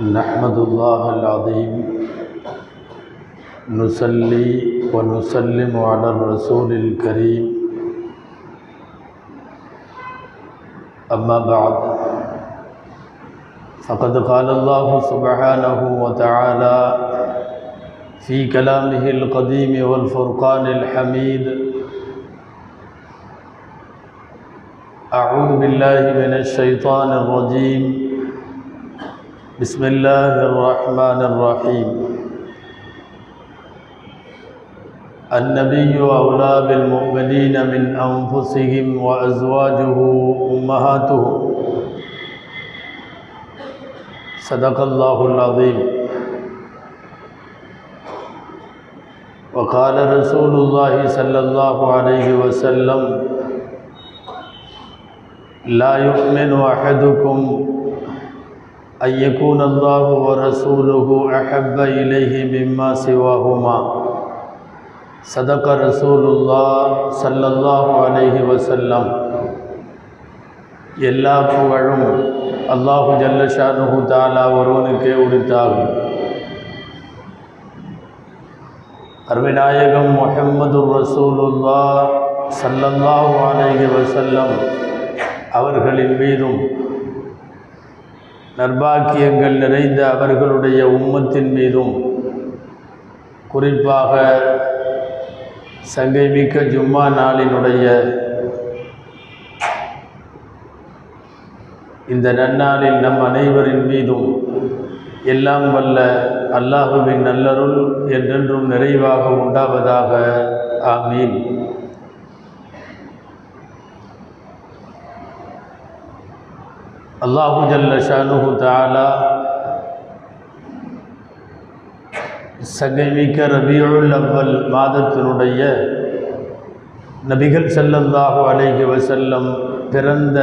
نحمد الله العظيم نصلي ونسلم على الرسول الكريم أما بعد، فقد قال الله سبحانه وتعالى في كلامه القديم والفرقان الحميد أعوذ بالله من الشيطان الرجيم بسم اللہ الرحمن الرحیم. النبی اولا بالمؤمنین من انفسهم وازواجه امہاتهم. صدق اللہ العظیم. وقال رسول اللہ صلی اللہ علیہ وسلم، لا يؤمن احدكم أن يكون الله ورسوله أحب إليه مما سواهما صدق رسول الله صلى الله عليه وسلم எல்லா புகழும் அல்லாஹு ஜல்லஷானுஹு தாலா ஒருவனுக்கே உரித்தாகும் அருவிநாயகம் முஹம்மது ரசூலுல்லா சல்லல்லாஹு அலைஹி வசல்லம் அவர்களின் மீதும் நர்பாக்கியங்கள் நிறைந்த அவர்களுடைய உம்மத்தின் மீதும் குறிப்பாக சங்கைமிக்க ஜும்மா நாளினுடைய இந்த நன்னாளில் நம் அனைவரின் மீதும் எல்லாம் வல்ல அல்லாஹுவின் நல்லருள் என்றென்றும் நிறைவாக உண்டாவதாக. ஆமீன். அல்லாஹு ஜல்ல ஷானுஹு தாலா சகைமிக்க ரபியுள் அவ்வல் மாதத்தினுடைய நபிகள் செல்லந்தாகு அலைஹி வசல்லம் பிறந்த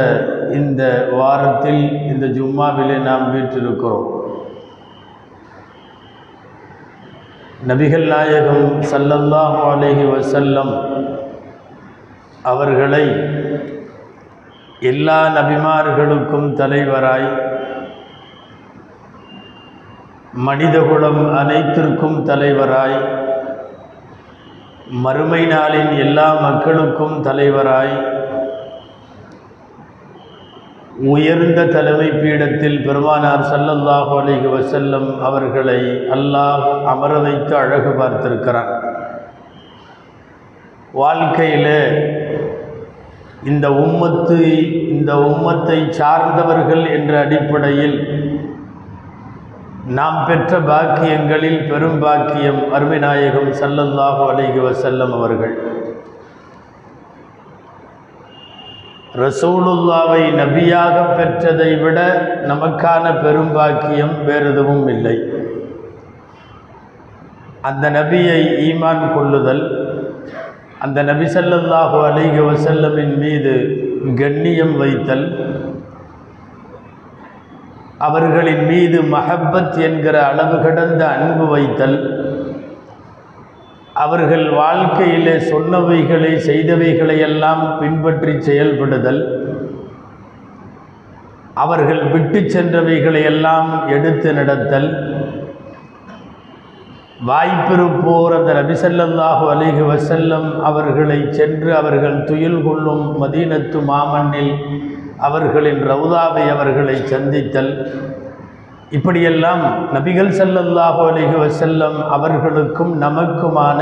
இந்த வாரத்தில் இந்த ஜும்மாவிலே நாம் வீற்றிருக்கிறோம். நபிகள் நாயகம் சல்லல்லாஹு அலைஹி வசல்லம் அவர்களை எல்லா நபிமார்களுக்கும் தலைவராய் மனிதகுலம் அனைத்திற்கும் தலைவராய் மறுமை நாளின் எல்லா மக்களுக்கும் தலைவராய் உயர்ந்த தலைமை பீடத்தில் பெருமானார் சல்லல்லாஹு அலைஹி வசல்லம் அவர்களை அல்லாஹ் அமர வைத்து அழகு பார்த்திருக்கிறான். வாழ்க்கையில் இந்த உம்மத்து இந்த உம்மத்தை சார்ந்தவர்கள் என்ற அடிப்படையில் நாம் பெற்ற பாக்கியங்களில் பெரும் பாக்கியம் அருமைநாயகம் சல்லல்லாஹு அலைகி வசல்லம் அவர்கள். ரசூலுல்லாவை நபியாக பெற்றதை விட நமக்கான பெரும்பாக்கியம் வேறு எதுவும் இல்லை. அந்த நபியை ஈமான் கொள்ளுதல் அந்த நபி சல்லல்லாஹு அலைஹி வசல்லமின் மீது கண்ணியம் வைத்தல் அவர்களின் மீது மஹப்பத் என்கிற அளவு கடந்த அன்பு வைத்தல் அவர்கள் வாழ்க்கையிலே சொன்னவைகளை செய்தவைகளை எல்லாம் பின்பற்றி செயல்படுதல் அவர்கள் விட்டு சென்றவைகளை எல்லாம் எடுத்து நடத்தல் வாய்ப்பிருப்போர் அந்த நபிசல்லாஹு அலிஹி வசல்லம் அவர்களை சென்று அவர்கள் துயில் கொள்ளும் மதீனத்து மாமண்ணில் அவர்களின் ரவுதாவை அவர்களை சந்தித்தல். இப்படியெல்லாம் நபிகள் சல்லல்லாஹு அலிஹி வசல்லம் அவர்களுக்கும் நமக்குமான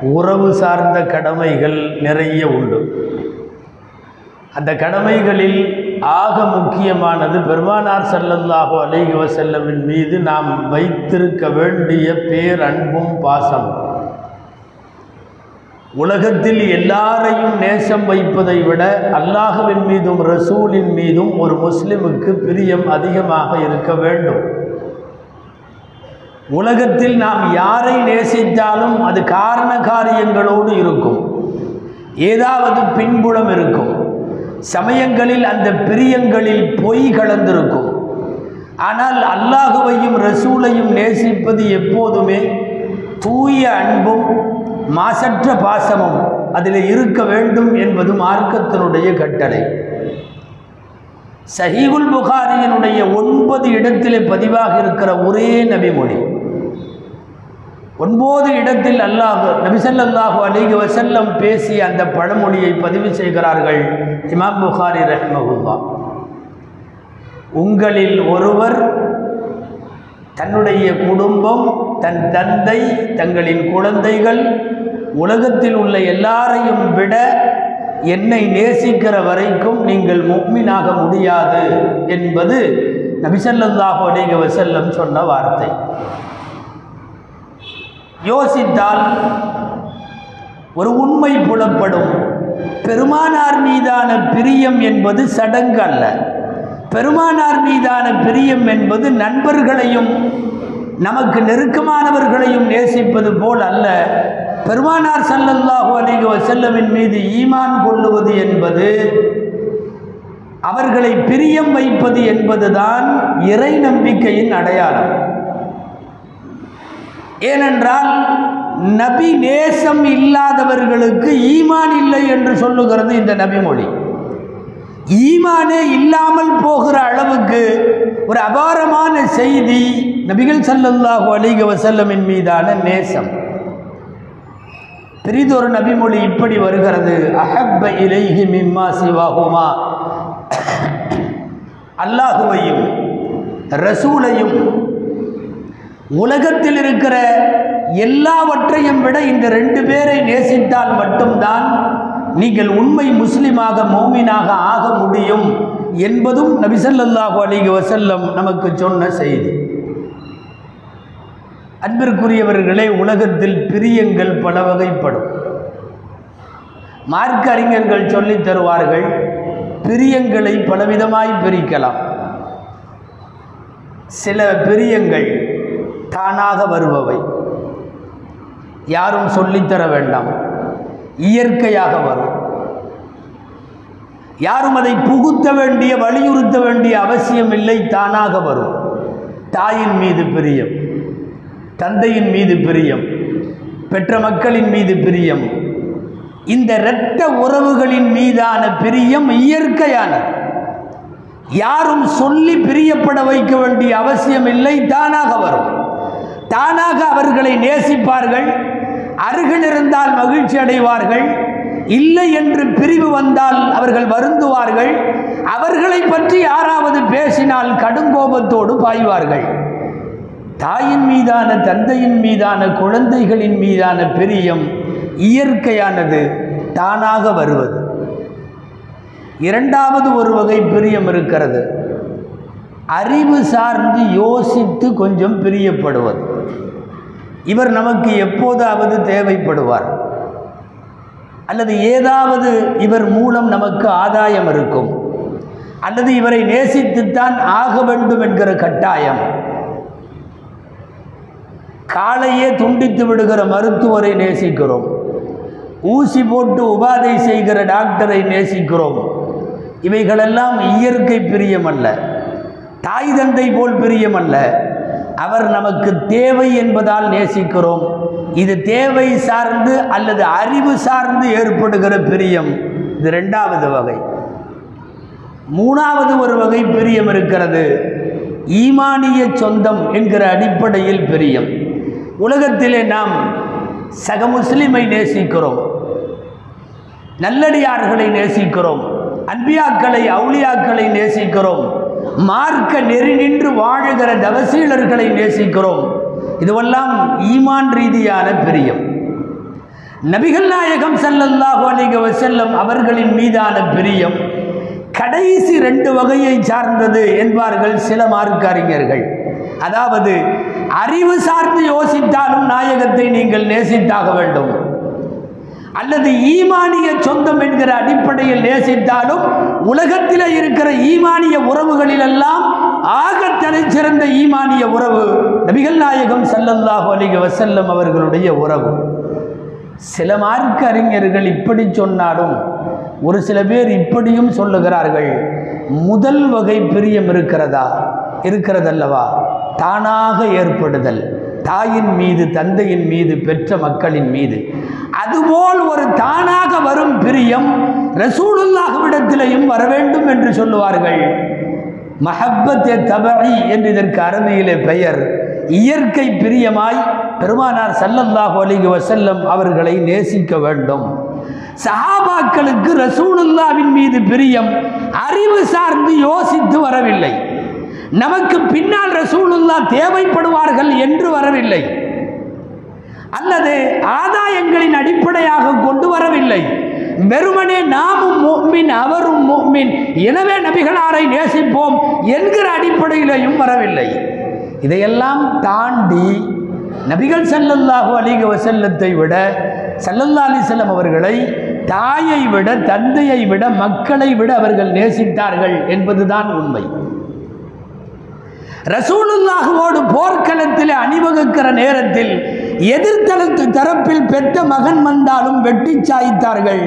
உறவு சார்ந்த கடமைகள் நிறைய உண்டு. அந்த கடமைகளில் ஆக முக்கியமானது பெருமானார் செல்லல்லாஹோ அலிஹி வசல்லமின் மீது நாம் வைத்திருக்க வேண்டிய பேர் அன்பும் பாசம். உலகத்தில் எல்லாரையும் நேசம் வைப்பதை விட அல்லாஹுவின் மீதும் ரசூலின் மீதும் ஒரு முஸ்லிமுக்கு பிரியம் அதிகமாக இருக்க வேண்டும். உலகத்தில் நாம் யாரை நேசித்தாலும் அது காரண காரியங்களோடு இருக்கும். ஏதாவது பின்புலம் இருக்கும். சமயங்களில் அந்த பிரியங்களில் பொய் கலந்திருக்கும். ஆனால் அல்லாஹுவையும் ரசூலையும் நேசிப்பது எப்போதுமே தூய அன்பும் மாசற்ற பாசமும் அதில் இருக்க வேண்டும் என்பது மார்க்கத்தினுடைய கட்டளை. சஹீகுல் புகாரியினுடைய ஒன்பது இடத்திலே பதிவாக இருக்கிற ஒரே நபிமொழி. ஒன்பது இடத்தில் அல்லாஹ் நபிசல்லாஹு அலிக வசல்லம் பேசிய அந்த பழமொழியை பதிவு செய்கிறார்கள் இமாம் புகாரி ரஹ்மகுல்லா உங்களில் ஒருவர் தன்னுடைய குடும்பம் தன் தந்தை தங்களின் குழந்தைகள் உலகத்தில் உள்ள எல்லாரையும் விட என்னை நேசிக்கிற வரைக்கும் நீங்கள் முக்மினாக முடியாது என்பது நபிசல்லாஹு அலிக வசல்லம் சொன்ன வார்த்தை. யோசித்தால் ஒரு உண்மை புலப்படும். பெருமானார் மீதான பிரியம் என்பது சடங்கு அல்ல பெருமானார் மீதான பிரியம் என்பது நண்பர்களையும் நமக்கு நெருக்கமானவர்களையும் நேசிப்பது போல் அல்ல. பெருமானார் சல்லல்லாஹு அலிக வஸல்லமின் மீது ஈமான் கொள்ளுவது என்பது அவர்களை பிரியம் வைப்பது என்பதுதான் இறை நம்பிக்கையின் அடையாளம். ஏனென்றால் நபி நேசம் இல்லாதவர்களுக்கு ஈமான் இல்லை என்று சொல்லுகிறது இந்த நபிமொழி ஈமானே இல்லாமல் போகிற அளவுக்கு ஒரு அபாரமான செய்தி நபிகள் சல்லல்லாஹு அலிக வசல்லமின் மீதான நேசம். பெரிதொரு நபிமொழி இப்படி வருகிறது அஹப்ப இலைஹி மிம்மா சிவாகுமா அல்லாஹுவையும் ரசூலையும் உலகத்தில் இருக்கிற எல்லாவற்றையும் விட இந்த ரெண்டு பேரை நேசித்தால் மட்டும்தான் நீங்கள் உண்மை முஸ்லிமாக மோமினாக ஆக முடியும் என்பதும் நபிசல்லாஹு அலிக வசல்லம் நமக்கு சொன்ன செய்தி. அன்பிற்குரியவர்களே உலகத்தில் பிரியங்கள் பல வகைப்படும். மார்க்க அறிஞர்கள் சொல்லித் தருவார்கள் பிரியங்களை பலவிதமாய் பிரிக்கலாம். சில பிரியங்கள் தானாக வருபவை. யாரும் சொல்லித்தர வேண்டாம். இயற்கையாக வரும். யாரும் அதை புகுத்த வேண்டிய வலியுறுத்த வேண்டிய அவசியம் இல்லை தானாக வரும். தாயின் மீது பிரியம். தந்தையின் மீது பிரியம். பெற்ற மக்களின் மீது பிரியம். இந்த இரத்த உறவுகளின் மீதான பிரியம் இயற்கையானது யாரும் சொல்லி பிரியப்பட வைக்க வேண்டிய அவசியம் இல்லை தானாக வரும். தானாக அவர்களை நேசிப்பார்கள். அருகில் இருந்தால் மகிழ்ச்சி அடைவார்கள். இல்லை என்று பிரிவு வந்தால் அவர்கள் வருந்துவார்கள். அவர்களை பற்றி யாராவது பேசினால் கடுங்கோபத்தோடு பாய்வார்கள். தாயின் மீதான தந்தையின் மீதான குழந்தைகளின் மீதான பிரியம் இயற்கையானது தானாக வருவது. இரண்டாவது ஒரு வகை பிரியம் இருக்கிறது. அறிவு சார்ந்து யோசித்து கொஞ்சம் பிரியப்படுவது. இவர் நமக்கு எப்போதாவது தேவைப்படுவார். அல்லது ஏதாவது இவர் மூலம் நமக்கு ஆதாயம் இருக்கும். அல்லது இவரை நேசித்துத்தான் ஆக வேண்டும் என்கிற கட்டாயம். காலையே துண்டித்து விடுகிற மருத்துவரை நேசிக்கிறோம். ஊசி போட்டு உபாதை செய்கிற டாக்டரை நேசிக்கிறோம். இவைகளெல்லாம் இயற்கை பிரியம் அல்ல தாய் தந்தை போல் பிரியமல்ல. அவர் நமக்கு தேவை என்பதால் நேசிக்கிறோம். இது தேவை சார்ந்து அல்லது அறிவு சார்ந்து ஏற்படுகிற பிரியம். இது ரெண்டாவது வகை. மூணாவது ஒரு வகை பிரியம் இருக்கிறது. ஈமானிய சொந்தம் என்கிற அடிப்படையில் பிரியம். உலகத்திலே நாம் சக முஸ்லிமை நேசிக்கிறோம். நல்லடியார்களை நேசிக்கிறோம். அன்பியாக்களை அவுளியாக்களை நேசிக்கிறோம். மார்க்க நெறி நின்று வாழுகிற தவசீலர்களை நேசிக்கிறோம். இதுவெல்லாம் ஈமான் ரீதியான பிரியம். நபிகள் நாயகம் செல்லல்லாஹோ அலிக செல்லம் அவர்களின் மீதான பிரியம். கடைசி ரெண்டு வகையை சார்ந்தது என்பார்கள் சில மார்க்க அறிஞர்கள் அதாவது அறிவு சார்ந்து யோசித்தாலும் நாயகத்தை நீங்கள் நேசித்தாக வேண்டும். அல்லது ஈமானிய சொந்தம் என்கிற அடிப்படையில் நேசித்தாலும் உலகத்தில் இருக்கிற ஈமானிய உறவுகளிலெல்லாம் ஆக தலைச்சிறந்த ஈமானிய உறவு நபிகள் நாயகம் சல்லல்லாஹு அலிக வசல்லம் அவர்களுடைய உறவு. சில மார்க்க அறிஞர்கள் இப்படி சொன்னாலும் ஒரு சில பேர் இப்படியும் சொல்லுகிறார்கள் முதல் வகை பிரியம் இருக்கிறதா? இருக்கிறதல்லவா? தானாக ஏற்படுதல். தாயின் மீது தந்தையின் மீது பெற்ற மக்களின் மீது. அதுபோல் ஒரு தானாக வரும் பிரியம் ரசூலுல்லாஹுவிடத்திலையும் வர வேண்டும் என்று சொல்லுவார்கள். மஹப்பத்தே தபி என்று இதற்கு அருமையிலே பெயர். இயற்கை பிரியமாய் பெருமானார் சல்லல்லாஹு அலிக வசல்லம் அவர்களை நேசிக்க வேண்டும். சஹாபாக்களுக்கு ரசூலுல்லாவின் மீது பிரியம் அறிவு சார்ந்து யோசித்து வரவில்லை. நமக்கு பின்னால் ரசூலுல்லா தேவைப்படுவார்கள் என்று வரவில்லை. அல்லது ஆதாயங்களின் அடிப்படையாக கொண்டு வரவில்லை. வெறுமனே நாமும் முக்மின் அவரும் முஃமின் எனவே நபிகளாரை நேசிப்போம் என்கிற அடிப்படையிலையும் வரவில்லை. இதையெல்லாம் தாண்டி நபிகள் செல்லல்லாஹு அலிக வசல்லத்தை விட ஸல்லல்லாஹு அலிசல்லம் அவர்களை தாயை விட தந்தையை விட மக்களை விட அவர்கள் நேசித்தார்கள் என்பதுதான் உண்மை. ரசூலுல்லாஹுவோடு போர்க்களத்தில் அணிவகுக்கிற நேரத்தில் எதிர்த்தளத்து தரப்பில் பெற்ற மகன் வந்தாலும் வெட்டி சாய்த்தார்கள்.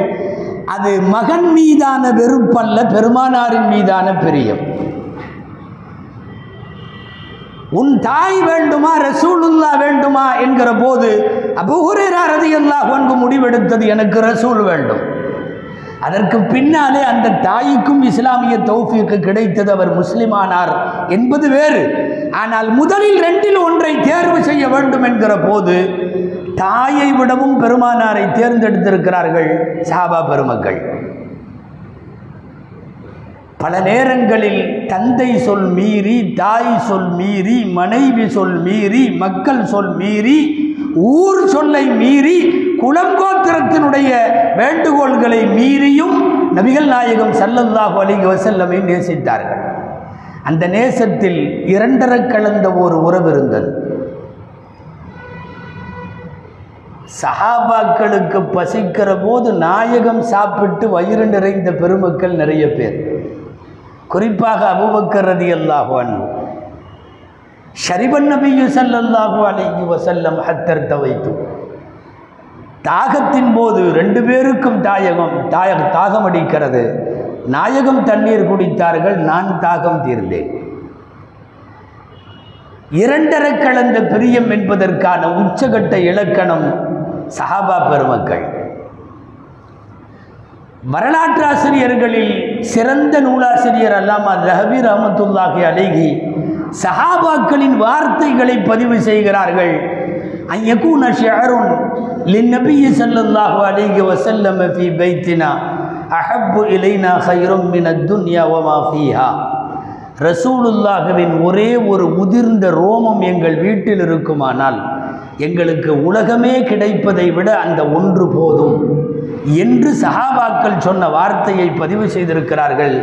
அது மகன் மீதான வெறுப்பல்ல பெருமானாரின் மீதான பிரியம். உன் தாய் வேண்டுமா ரசூலுல்லா வேண்டுமா என்கிற போது அபுஹுரேரா ரதியல்லாஹு ஒன்று முடிவெடுத்தது எனக்கு ரசூல் வேண்டும். அதற்கு பின்னாலே அந்த தாய்க்கும் இஸ்லாமிய தௌஃபிக்கு கிடைத்தது அவர் முஸ்லிமானார். என்பது வேறு. ஆனால் முதலில் ரெண்டில் ஒன்றை தேர்வு செய்ய வேண்டும் என்கிற போது தாயை விடவும் பெருமானாரை தேர்ந்தெடுத்திருக்கிறார்கள் சாபா பெருமக்கள். பல நேரங்களில் தந்தை சொல் மீறி தாய் சொல் மீறி மனைவி சொல் மீறி மக்கள் சொல் மீறி ஊர் சொல்லை மீறி குளங்கோத்திரத்தினுடைய வேண்டுகோள்களை மீறியும் நபிகள் நாயகம் சல்லல்லாஹு அலைஹி வசல்லமை நேசித்தார்கள். அந்த நேசத்தில் இரண்டரை கலந்த ஒரு உறவு இருந்தது. சஹாபாக்களுக்கு பசிக்கிற போது நாயகம் சாப்பிட்டு வயிறு நிறைந்த பெருமக்கள் நிறைய பேர். குறிப்பாக அபுபக்கர் ரதியல்லாஹு அன்ஹு. ஷரிபன் நபியு ஸல்லல்லாஹு அலைஹி வசல்லம் ஹத்தர் தவைத்து. தாகத்தின் போது ரெண்டு பேருக்கும் தாயகம் தாய தாகம் அடிக்கிறது நாயகம் தண்ணீர் குடித்தார்கள் நான் தாகம் தீர்ந்தேன். இரண்டரை கலந்த பிரியம் என்பதற்கான உச்சகட்ட இலக்கணம் சஹாபா பெருமக்கள். வரலாற்றாசிரியர்களில் சிறந்த நூலாசிரியர் அல்லாமா ரஹபி ரஹமத்துல்லாஹி அலைஹி சஹாபாக்களின் வார்த்தைகளை பதிவு செய்கிறார்கள். ஐயக்கூன ஷெஹருன் للنبي صلى الله عليه وسلم في பைத்தினா அஹப்பு إلينا خير من الدنيا வமா فيها. ரசூலுல்லாஹுவின் ஒரே ஒரு முதிர்ந்த ரோமம் எங்கள் வீட்டில் இருக்குமானால் எங்களுக்கு உலகமே கிடைப்பதை விட அந்த ஒன்று போதும். என்று சஹாபாக்கள் சொன்ன வார்த்தையை பதிவு செய்திருக்கிறார்கள்.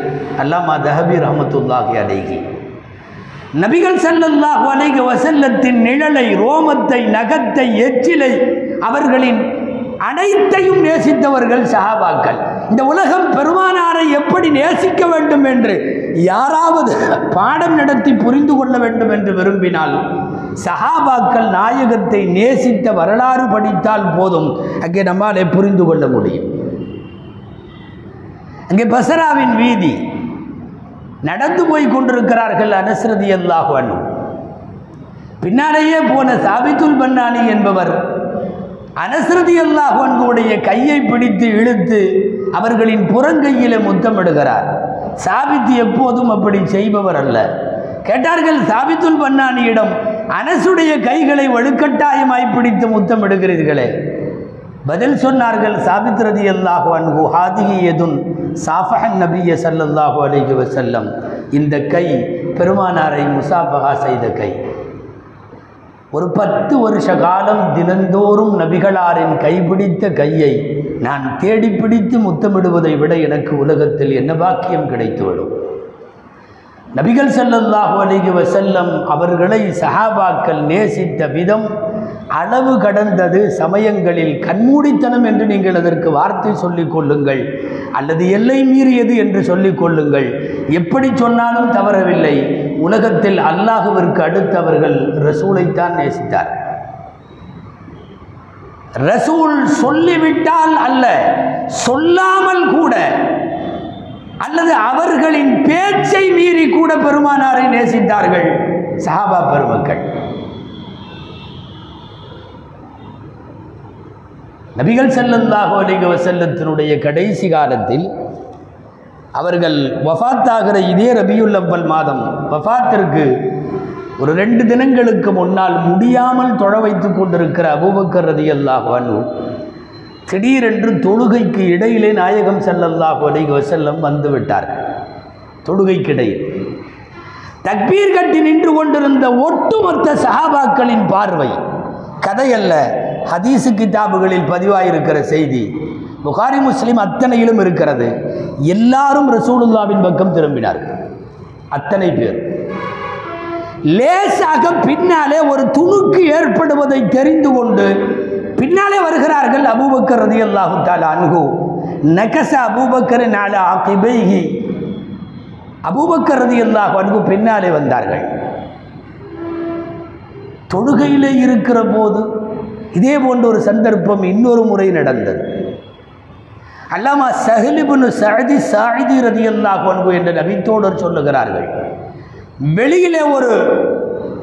அல்லாமா தஹபி ரஹமத்துல்லாஹி அலைஹி. நபிகள் ஸல்லல்லாஹு அலைக வசல்லத்தின் நிழலை ரோமத்தை நகத்தை எச்சிலை அவர்களின் அனைத்தையும் நேசித்தவர்கள் சஹாபாக்கள். இந்த உலகம் பெருமானாரை எப்படி நேசிக்க வேண்டும் என்று யாராவது பாடம் நடத்தி புரிந்து கொள்ள வேண்டும் என்று விரும்பினால் சஹாபாக்கள் நாயகத்தை நேசித்த வரலாறு படித்தால் போதும். அங்கே நம்மாலே புரிந்து கொள்ள முடியும். அங்கே பசராவின் வீதி நடந்து போய் கொண்டிருக்கிறார்கள் அனஸ்ரதி அல்லாஹு பின்னாலேயே போன சாபித்துல் பன்னானி என்பவர் அனஸ்ரதி அல்லாஹு கையை பிடித்து இழுத்து அவர்களின் புறங்கையில முத்தமிடுகிறார். சாபித்து எப்போதும் அப்படி செய்பவர் அல்ல. கேட்டார்கள் சாபித்துல் பன்னானியிடம் அனசுடைய கைகளை வலுக்கட்டாயமாய் பிடித்து முத்தமிடுகிறீர்களே பதில் சொன்னார்கள் சாபித் ரதி அல்லாஹு அன்பு ஹாதிகி எதுன் சாஃபஹன் நபிய சல்லல்லாஹு அலைஹி வசல்லம் இந்த கை பெருமானாரை முசாஃபஹா செய்த கை. ஒரு பத்து வருஷ காலம் தினந்தோறும் நபிகளாரின் கைபிடித்த கையை நான் தேடி பிடித்து முத்தமிடுவதை விட எனக்கு உலகத்தில் என்ன பாக்கியம் கிடைத்துவிடும்? நபிகள் செல்லல்லாஹு அலைஹி வசல்லம் அவர்களை சஹாபாக்கள் நேசித்த விதம் அளவு கடந்தது சமயங்களில் கண்மூடித்தனம் என்று நீங்கள் அதற்கு வார்த்தை சொல்லிக் கொள்ளுங்கள். அல்லது எல்லை மீறியது என்று சொல்லிக் கொள்ளுங்கள். எப்படி சொன்னாலும் தவறவில்லை. உலகத்தில் அல்லாஹுவிற்கு அடுத்தவர்கள் ரசூலைத்தான் நேசித்தார். ரசூல் சொல்லிவிட்டால் அல்ல சொல்லாமல் கூட அல்லது அவர்களின் பேச்சை மீறி கூட பெருமானாரை நேசித்தார்கள் சஹாபா பெருமக்கள். நபிகள் ஸல்லல்லாஹு அலைஹி செல்லத்தினுடைய கடைசி காலத்தில் அவர்கள் வஃத்தாகிற இதே ரபியுல் அவ்வல் மாதம் வஃபாத்திற்கு ஒரு ரெண்டு தினங்களுக்கு முன்னால் முடியாமல் தொழ வைத்துக் கொண்டிருக்கிற அபூபக்கர் ரதியல்லாஹு அன்ஹு திடீரென்று தொழுகைக்கு இடையிலே நாயகம் ஸல்லல்லாஹு அலைஹி வஸல்லம் வந்துவிட்டார் தொழுகைக்கிடையில் தக்பீர் கட்டி நின்று கொண்டிருந்த ஒட்டுமொத்த சஹாபாக்களின் பார்வை கதையல்ல ஹதீஸு கிதாபுகளில் பதிவாயிருக்கிற செய்தி புகாரி முஸ்லீம் அத்தனையிலும் இருக்கிறது. எல்லாரும் ரசூலுல்லாவின் பக்கம் திரும்பினார்கள். அத்தனை பேர். லேசாக பின்னாலே ஒரு துணுக்கு ஏற்படுவதை தெரிந்து கொண்டு பின்னாலே வருகிறார்கள் அபூபக்கர் ரதி அல்லாஹு தாலா அணுகு நகச அபூபக்கர் நால ஆக்கிபைஹி அபூபக்கர் ரதி அல்லாஹு அணுகு பின்னாலே வந்தார்கள். தொழுகையிலே இருக்கிற போது இதே போன்ற ஒரு சந்தர்ப்பம் இன்னொரு முறை நடந்தது. அல்லாமா சஹலிபுனு சஅதி ரதி அல்லாஹ் அன்ஹு என்று நபித்தோடர் சொல்லுகிறார்கள் வெளியிலே ஒரு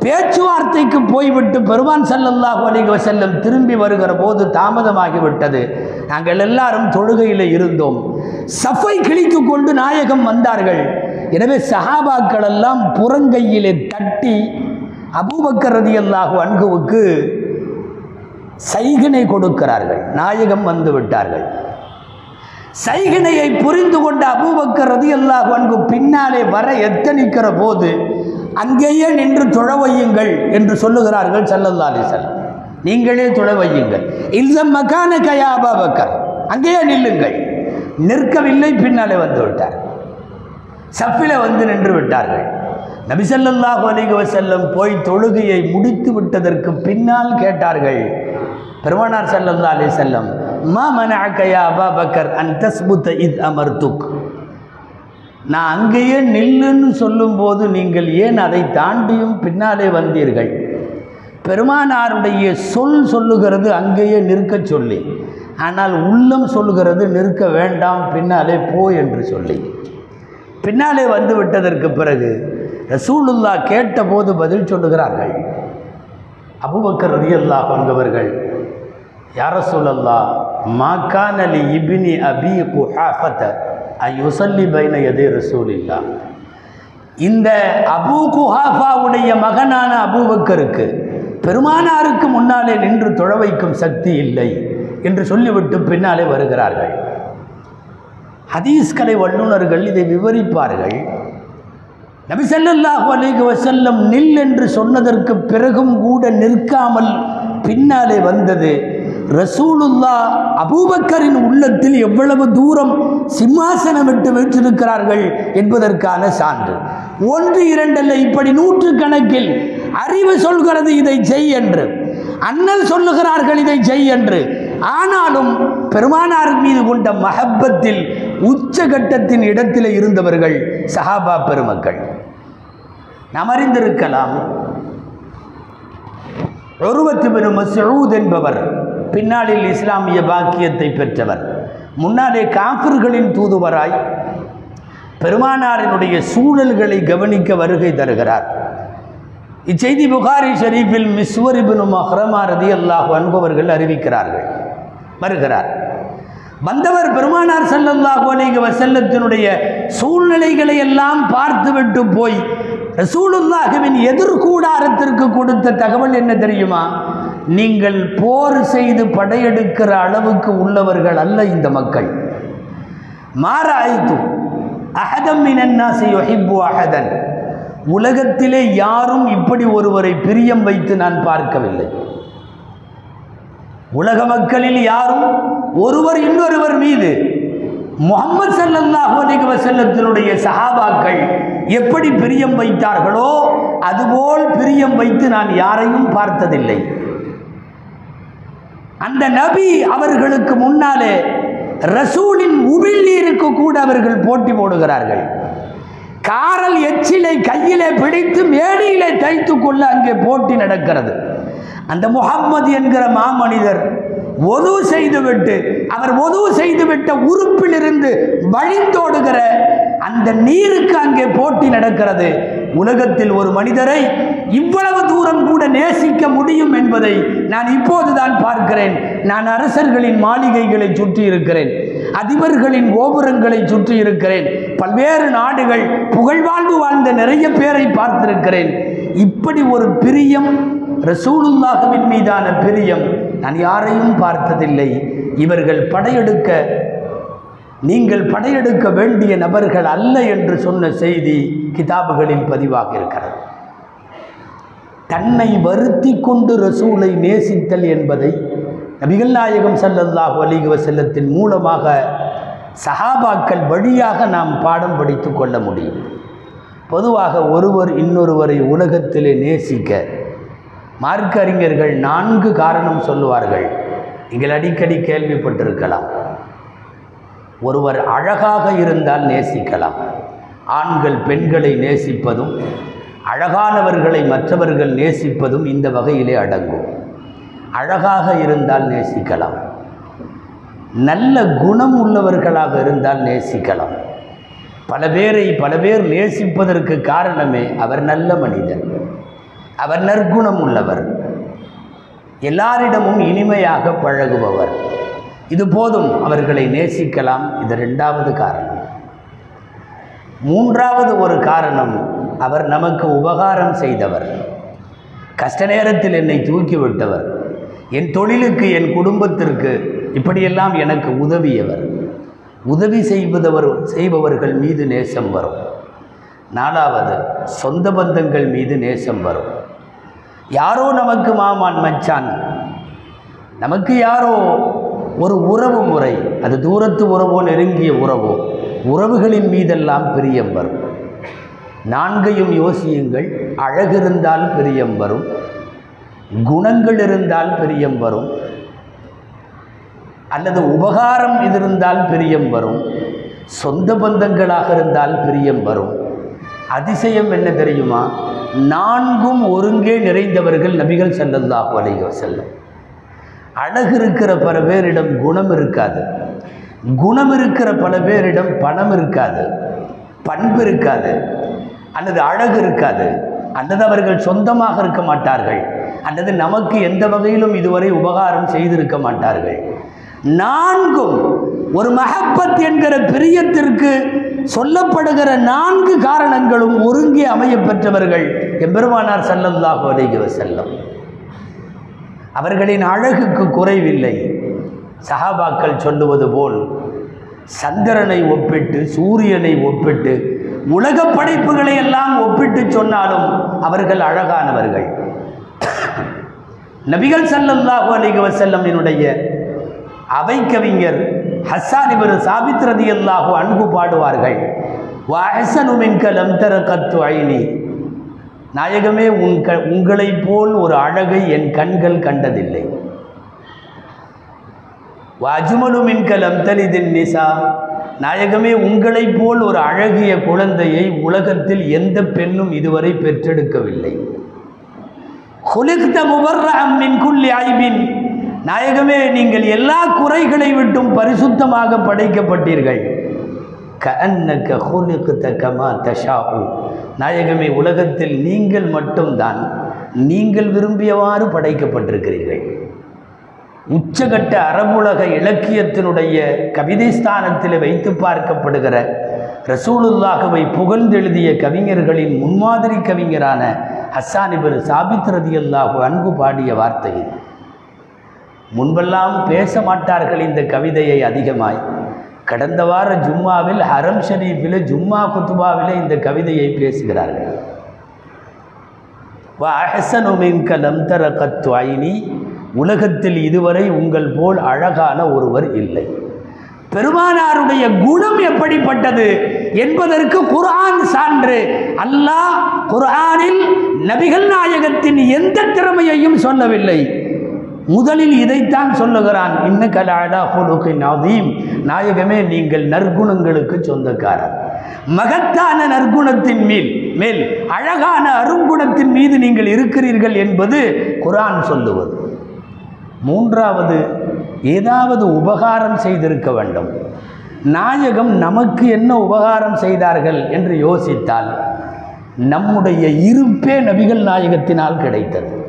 பேச்சுவார்த்தைக்கு போய்விட்டு பெருமான் செல்லல்லாக அலைஹி செல்லம் திரும்பி வருகிற போது தாமதமாகிவிட்டது நாங்கள் எல்லாரும் தொழுகையில் இருந்தோம். சஃபை கிழித்து கொண்டு நாயகம் வந்தார்கள். எனவே சஹாபாக்கள் எல்லாம் புறங்கையிலே தட்டி அபூபக்கர் ரதி அல்லாஹு அன்குவுக்கு சைகனை கொடுக்கிறார்கள். நாயகம் வந்து விட்டார்கள். சைகனையை புரிந்து கொண்ட அபூபக்கர் ரதி அல்லாஹு அன்கு பின்னாலே வர எத்தனிக்கிற போது அங்கேயே நின்று துழவையுங்கள் என்று சொல்லுகிறார்கள் ஸல்லல்லாஹு அலைஹி நீங்களே துழவையுங்கள் இந்த மகான கயா அபாபக்கர். அங்கேயே நில்லுங்கள். நிற்கவில்லை பின்னாலே வந்து விட்டார். சஃபில வந்து நின்று விட்டார்கள். நபி ஸல்லல்லாஹு செல்லம் போய் தொழுகையை முடித்து விட்டதற்கு பின்னால் கேட்டார்கள். பெருமானார் ஸல்லல்லாஹு அலி செல்லம் மா மனஅக அபா பக்கர் அன் தஸ்புத்த இத் அமர்துக்? நான் அங்கேயே நில்லுன்னு சொல்லும்போது நீங்கள் ஏன் அதை தாண்டியும் பின்னாலே வந்தீர்கள்? பெருமானாருடைய சொல் சொல்லுகிறது அங்கேயே நிற்கச் சொல்லி. ஆனால் உள்ளம் சொல்லுகிறது நிற்க வேண்டாம் பின்னாலே போ என்று சொல்லி. பின்னாலே வந்து விட்டதற்கு பிறகு ரசூலுல்லா கேட்டபோது பதில் சொல்லுகிறார்கள். அபுபக்கர் ரதியல்லா கொண்டவர்கள் யார சூழல்லா மாக்கான் அலி இபினி அபி குஹாஃபத் அயுசல்லி பைன எதே ரசூலில்லா இந்த அபு குஹாஃபாவுடைய மகனான அபூபக்கருக்கு பெருமானாருக்கு முன்னாலே நின்று தொழ வைக்கும் சக்தி இல்லை என்று சொல்லிவிட்டு பின்னாலே வருகிறார்கள். ஹதீஸ்கலை வல்லுநர்கள் இதை விவரிப்பார்கள். நபி ஸல்லல்லாஹு அலைஹி வசல்லம் நில் என்று சொன்னதற்கு பிறகும் கூட நிற்காமல் பின்னாலே வந்தது. ரசூலுல்லா அபூபக்கரின் உள்ளத்தில் எவ்வளவு தூரம் சிம்மாசனம் விட்டு வைத்திருக்கிறார்கள் என்பதற்கான சான்று. ஒன்று இரண்டல்ல இப்படி நூற்றுக்கணக்கில் அறிவு சொல்கிறது இதை செய் என்று அண்ணல் சொல்லுகிறார்கள் இதை செய் என்று. ஆனாலும் பெருமானார் மீது கொண்ட மஹப்பத்தில் உச்சகட்டத்தின் இடத்தில் இருந்தவர்கள் சஹாபா பெருமக்கள். நமறிந்திருக்கலாம். ஒருவத்து பெரும் மசூத் என்பவர் பின்னாளில் இஸ்லாமிய பாக்கியத்தை பெற்றவர். முன்னாலே காப்பிர்களின் தூதுவராய் பெருமானாரினுடைய சூழல்களை கவனிக்க வருகை தருகிறார். இச்செய்தி புகாரி ஷரீஃபில் மிஸ்வரிபின் மஹ்ரமா ரதி அல்லாஹ் அன்பவர்கள் அறிவிக்கிறார்கள் வருகிறார். வந்தவர் பெருமானார் ஸல்லல்லாஹு அலைஹி செல்லத்தினுடைய சூழ்நிலைகளை எல்லாம் பார்த்துவிட்டு போய் ரசூலுல்லாஹுவின் எதிர்கூடாரத்திற்கு கொடுத்த தகவல் என்ன தெரியுமா? நீங்கள் போர் செய்து படையெடுக்கிற அளவுக்கு உள்ளவர்கள் அல்ல இந்த மக்கள். மாறாய்த்து அகதம் மினன்னாசி யுஹிப்பு அஹதன். உலகத்திலே யாரும் இப்படி ஒருவரை பிரியம் வைத்து நான் பார்க்கவில்லை. உலக மக்களில் யாரும் ஒருவர் இன்னொருவர் மீது முகமது ஸல்லல்லாஹு அலிக வசல்லத்தினுடைய சஹாபாக்கள் எப்படி பிரியம் வைத்தார்களோ அதுபோல் பிரியம் வைத்து நான் யாரையும் பார்த்ததில்லை. அந்த நபி அவர்களுக்கு முன்னாலே ரசூலின் உமிழ்நீருக்கு கூட அவர்கள் போட்டி போடுகிறார்கள். காரல் எச்சிலை கையிலே பிடித்து மேடையிலே தைத்து கொள்ள அங்கே போட்டி நடக்கிறது. அந்த முகம்மது என்கிற மாமனிதர் ஒது செய்துவிட்டு அவர் ஒது செய்துவிட்ட உறுப்பிலிருந்து வழிந்தோடுகிற அந்த நீருக்கு அங்கே போட்டி நடக்கிறது. உலகத்தில் ஒரு மனிதரை இவ்வளவு தூரம் கூட நேசிக்க முடியும் என்பதை நான் இப்போதுதான் பார்க்கிறேன். நான் அரசர்களின் மாளிகைகளை சுற்றி இருக்கிறேன். அதிபர்களின் கோபுரங்களை சுற்றி இருக்கிறேன். பல்வேறு நாடுகள் புகழ்வாழ்வு வாழ்ந்த நிறைய பேரை பார்த்திருக்கிறேன். இப்படி ஒரு பிரியம் ரசூலுல்லாஹுவின் மீதான பிரியம் நான் யாரையும் பார்த்ததில்லை. இவர்கள் படையெடுக்க நீங்கள் படையெடுக்க வேண்டிய நபர்கள் அல்ல என்று சொன்ன செய்தி கிதாபுகளில் பதிவாக இருக்கிறது. தன்னை வருத்தி கொண்டு ரசூலை நேசித்தல் என்பதை நபிகள் நாயகம் சல்லல்லாஹு அலைஹி வஸல்லத்தின் மூலமாக சஹாபாக்கள் வழியாக நாம் பாடம் படித்து கொள்ள முடியும். பொதுவாக ஒருவர் இன்னொருவரை உலகத்திலே நேசிக்க மார்க்க அறிஞர்கள் நான்கு காரணம் சொல்லுவார்கள். நீங்கள் அடிக்கடி கேள்விப்பட்டிருக்கலாம். ஒருவர் அழகாக இருந்தால் நேசிக்கலாம். ஆண்கள் பெண்களை நேசிப்பதும் அழகானவர்களை மற்றவர்கள் நேசிப்பதும் இந்த வகையிலே அடங்கும். அழகாக இருந்தால் நேசிக்கலாம். நல்ல குணம் உள்ளவர்களாக இருந்தால் நேசிக்கலாம். பல பேரை பல பேர் நேசிப்பதற்கு காரணமே அவர் நல்ல மனிதர். அவர் நற்குணம் உள்ளவர் எல்லாரிடமும் இனிமையாக பழகுபவர். இது போதும் அவர்களை நேசிக்கலாம். இது ரெண்டாவது காரணம். மூன்றாவது ஒரு காரணம் அவர் நமக்கு உபகாரம் செய்தவர். கஷ்ட நேரத்தில் என்னை தூக்கி விட்டவர். என் தொழிலுக்கு என் குடும்பத்திற்கு இப்படியெல்லாம் எனக்கு உதவியவர். உதவி செய்வதவர் செய்பவர்கள் மீது நேசம் வரும். நாலாவது சொந்த பந்தங்கள் மீது நேசம் வரும். யாரோ நமக்கு மாமான் மச்சான். நமக்கு யாரோ ஒரு உறவு முறை. அது தூரத்து உறவோ நெருங்கிய உறவோ. உறவுகளின் மீதெல்லாம் பிரியம் வரும். நான்கையும் யோசியுங்கள். அழகு இருந்தால் பிரியம் வரும். குணங்கள் இருந்தால் பிரியம் வரும். அல்லது உபகாரம் இது இருந்தால் பிரியம் வரும். சொந்த பந்தங்களாக இருந்தால் பிரியம் வரும். அதிசயம் என்ன தெரியுமா? நான்கும் ஒருங்கே நிறைந்தவர்கள் நபிகள் சல்லல்லாஹு அலைஹி வஸல்லம். அழகு இருக்கிற பல பேரிடம் குணம் இருக்காது. குணம் இருக்கிற பல பேரிடம் பணம் இருக்காது. பண்பு இருக்காது. அல்லது அழகு இருக்காது. அல்லது அவர்கள் சொந்தமாக இருக்க மாட்டார்கள். அல்லது நமக்கு எந்த வகையிலும் இதுவரை உபகாரம் செய்திருக்க மாட்டார்கள். நான்கும் ஒரு மஹப்பத் என்கிற பிரியத்திற்கு சொல்லப்படுகிற நான்கு காரணங்களும் ஒருங்கே அமைய பெற்றவர்கள் எம்பெருமானார் ஸல்லல்லாஹு அலைஹி செல்லம் அவர்களின் அழகுக்கு குறைவில்லை. சஹாபாக்கள் சொல்லுவது போல் சந்திரனை ஒப்பிட்டு சூரியனை ஒப்பிட்டு உலக படைப்புகளை எல்லாம் ஒப்பிட்டு சொன்னாலும் அவர்கள் அழகானவர்கள். நபிகள் ஸல்லல்லாஹு அலைஹி வஸல்லமினுடைய அவை கவிஞர் ஹஸ்ஸான் இவர் சாபித் ரதியல்லாஹு அன்பு பாடுவார்கள். வஹசனு கத்து ஐனி. நாயகமே உன் க உங்களைப் போல் ஒரு அழகை என் கண்கள் கண்டதில்லை. வாஜுமலு மின்கலம் தலிதின் நிசா. நாயகமே உங்களைப் போல் ஒரு அழகிய குழந்தையை உலகத்தில் எந்த பெண்ணும் இதுவரை பெற்றெடுக்கவில்லை. குலிக்த முவர் மின் குல்லி ஐபின். நாயகமே நீங்கள் எல்லா குறைகளை விட்டும் பரிசுத்தமாக படைக்கப்பட்டீர்கள். கஅன்னக ஹுலிக்த கமா தஷாஉ. நாயகமே உலகத்தில் நீங்கள் மட்டும்தான் நீங்கள் விரும்பியவாறு படைக்கப்பட்டிருக்கிறீர்கள். உச்சகட்ட அரபுலக இலக்கியத்தினுடைய கவிதை ஸ்தானத்தில் வைத்து பார்க்கப்படுகிற ரசூலுல்லாகவை புகழ்ந்தெழுதிய கவிஞர்களின் முன்மாதிரி கவிஞரான ஹஸ்ஸான் இபர் சாபித் ரதியல்லாஹு அன்பு பாடிய வார்த்தை இது. முன்பெல்லாம் பேச மாட்டார்கள் இந்த கவிதையை அதிகமாய். கடந்த வார ஜும்மாவில் ஹரம் ஷரீஃபில் ஜும்மா குத்துபாவில் இந்த கவிதையை பேசுகிறார்கள். வஹசனு மின்க லம் தர கத்து உலகத்தில் இதுவரை உங்கள் போல் அழகான ஒருவர் இல்லை. பெருமானாருடைய குணம் எப்படிப்பட்டது என்பதற்கு குர்ஆன் சான்று. அல்லாஹ் குர்ஆனில் நபிகள் நாயகத்தின் எந்த திறமையையும் சொல்லவில்லை. முதலில் இதைத்தான் சொல்லுகிறான். இன்னும் கலாடா ஹுலுகின் அதீம் நாயகமே நீங்கள் நற்குணங்களுக்கு சொந்தக்காரர். மகத்தான நற்குணத்தின் மேல் மேல் அழகான அருங்குணத்தின் மீது நீங்கள் இருக்கிறீர்கள் என்பது குரான் சொல்லுவது. மூன்றாவது ஏதாவது உபகாரம் செய்திருக்க வேண்டும். நாயகம் நமக்கு என்ன உபகாரம் செய்தார்கள்? என்று யோசித்தால் நம்முடைய இருப்பே நபிகள் நாயகத்தினால் கிடைத்தது.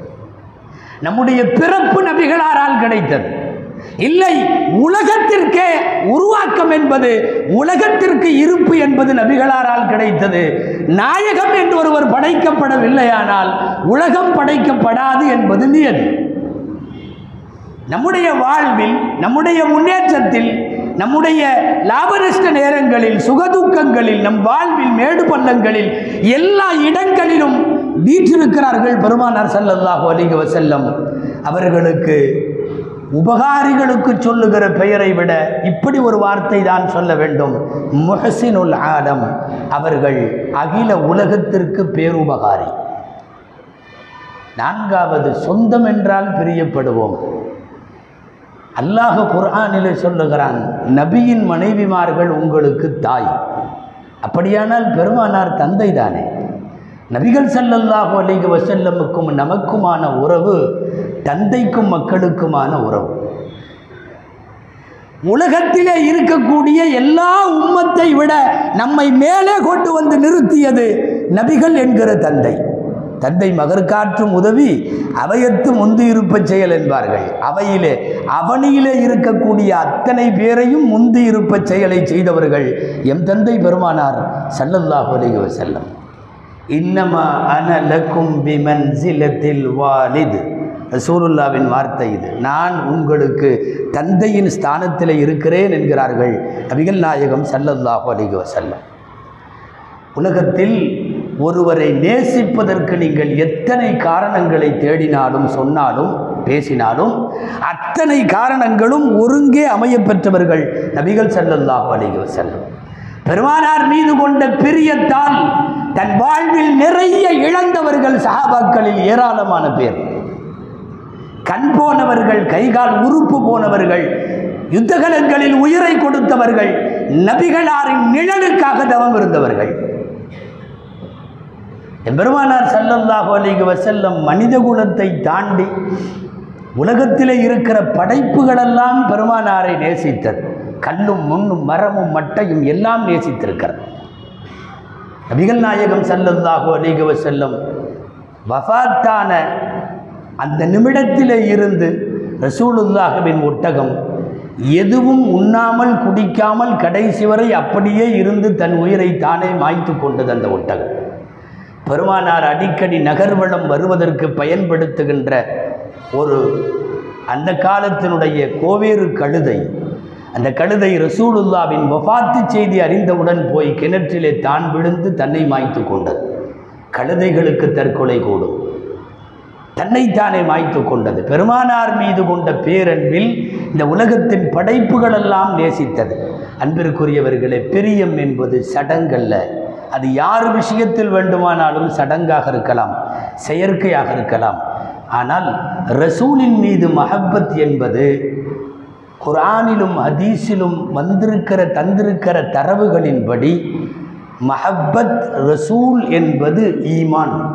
நம்முடைய பிறப்பு நபிகளாரால் கிடைத்தது. இல்லை உலகத்திற்கே உருவாக்கம் என்பது உலகத்திற்கு இருப்பு என்பது நபிகளாரால் கிடைத்தது. நாயகம் என்று ஒருவர் படைக்கப்படவில்லையானால் உலகம் படைக்கப்படாது என்பது நியதி. நம்முடைய வாழ்வில் நம்முடைய முன்னேற்றத்தில் நம்முடைய லாபநஷ்ட நேரங்களில் சுகதுக்கங்களில் நம் வாழ்வில் மேடு பள்ளங்களில் எல்லா இடங்களிலும் வீற்றிருக்கிறார்கள் பெருமானார் ஸல்லல்லாஹு அலைஹி செல்லம் அவர்களுக்கு உபகாரிகளுக்கு சொல்லுகிற பெயரை விட இப்படி ஒரு வார்த்தை தான் சொல்ல வேண்டும். முஹசினுல் ஆலம். அவர்கள் அகில உலகத்திற்கு பேருபகாரி. நான்காவது சொந்தம் என்றால் பிரியப்படுவோம். அல்லாஹ் குர்ஆனிலே சொல்லுகிறான் நபியின் மனைவிமார்கள் உங்களுக்கு தாய். அப்படியானால் பெருமானார் தந்தை தானே நபிகள் ஸல்லல்லாஹு அலைஹி வசல்லமுக்கும் நமக்குமான உறவு தந்தைக்கும் மக்களுக்குமான உறவு. உலகத்திலே இருக்கக்கூடிய எல்லா உம்மத்தை விட நம்மை மேலே கொண்டு வந்து நிறுத்தியது நபிகள் என்கிற தந்தை. தந்தை மகர்காற்றும் உதவி அவையத்து முந்து இருப்பச் செயல் என்பார்கள். அவையிலே அவனியிலே இருக்கக்கூடிய அத்தனை பேரையும் முந்து இருப்பச் செயலை செய்தவர்கள் எம் தந்தை பெருமானார் ஸல்லல்லாஹு அலைஹி செல்லம் இன்னமா அன லக்கும் பிமன்சிலத்தில் வாலித். ரசூலுல்லாவின் வார்த்தை இது. நான் உங்களுக்கு தந்தையின் ஸ்தானத்தில் இருக்கிறேன் என்கிறார்கள் நபிகள் நாயகம் ஸல்லல்லாஹு அலிக வசல்லம் உலகத்தில் ஒருவரை நேசிப்பதற்கு நீங்கள் எத்தனை காரணங்களை தேடினாலும் சொன்னாலும் பேசினாலும் அத்தனை காரணங்களும் ஒருங்கே அமையப்பெற்றவர்கள் நபிகள் செல்லல்லாஹோ அலிக வசல்லம் பெருமானார் மீது கொண்ட பிரியத்தால் தன் வாழ்வில் நிறைய இழந்தவர்கள் சஹாபாக்களில் ஏராளமான பேர். கண் போனவர்கள் கைகால் உறுப்பு போனவர்கள் யுத்தகலங்களில் உயிரை கொடுத்தவர்கள் நபிகளாரின் நிழலுக்காக தவம் இருந்தவர்கள். எம்பெருமானார் ஸல்லல்லாஹு அலைஹி வசல்லம் மனித குலத்தை தாண்டி உலகத்திலே இருக்கிற படைப்புகளெல்லாம் பெருமானாரை நேசித்தது. கல்லும் முன்னும் மரமும் மட்டையும் எல்லாம் நேசித்திருக்கிறது. நபிகள் நாயகம் ஸல்லல்லாஹு அலிகவ செல்லும் வஃபாத்தான அந்த நிமிடத்திலே இருந்து ரசூலுல்லாஹுவின் ஒட்டகம் எதுவும் உண்ணாமல் குடிக்காமல் கடைசி வரை அப்படியே இருந்து தன் உயிரை தானே மாய்த்து கொண்டது அந்த ஒட்டகம். பெருமானார் அடிக்கடி நகர்வளம் வருவதற்கு பயன்படுத்துகின்ற ஒரு அந்த காலத்தினுடைய கோவேறு கழுதை அந்த கழுதை ரசூலுல்லாவின் வஃபாத்து செய்தி அறிந்தவுடன் போய் கிணற்றிலே தான் விழுந்து தன்னை மாய்த்து கொண்டது. கழுதைகளுக்கு தற்கொலை கூடும். தன்னைத்தானே மாய்த்து கொண்டது. பெருமானார் மீது கொண்ட பேரன்பில் இந்த உலகத்தின் படைப்புகளெல்லாம் நேசித்தது. அன்பிற்குரியவர்களே பிரியம் என்பது சடங்கல்ல. அது யார் விஷயத்தில் வேண்டுமானாலும் சடங்காக இருக்கலாம் செயற்கையாக இருக்கலாம். ஆனால் ரசூலின் மீது மஹப்பத் என்பது குர்ஆனிலும் ஹதீஸிலும் வந்திருக்கிற தந்திருக்கிற தரவுகளின்படி மஹப்பத் ரசூல் என்பது ஈமான்.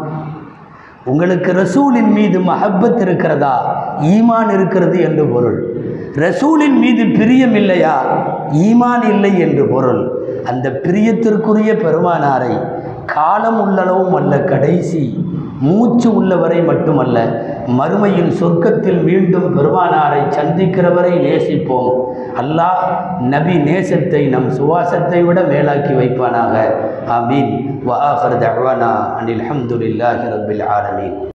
உங்களுக்கு ரசூலின் மீது மஹப்பத் இருக்கிறதா? ஈமான் இருக்கிறது என்று பொருள். ரசூலின் மீது பிரியம் இல்லையா? ஈமான் இல்லை என்று பொருள். அந்த பிரியத்திற்குரிய பெருமானாரை காலம் உள்ளளவும் அல்ல கடைசி. மூச்சு உள்ளவரை மட்டுமல்ல மறுமையின் சொர்க்கத்தில் மீண்டும் பெருமானாரை சந்திக்கிறவரை நேசிப்போம். அல்லாஹ் நபி நேசத்தை நம் சுவாசத்தை விட மேலாக்கி வைப்பானாக. ஆமீன். வஹர் தஹ்வானா அனில் அஹமதுல்லாஹி ரபில் ஆலமீன்.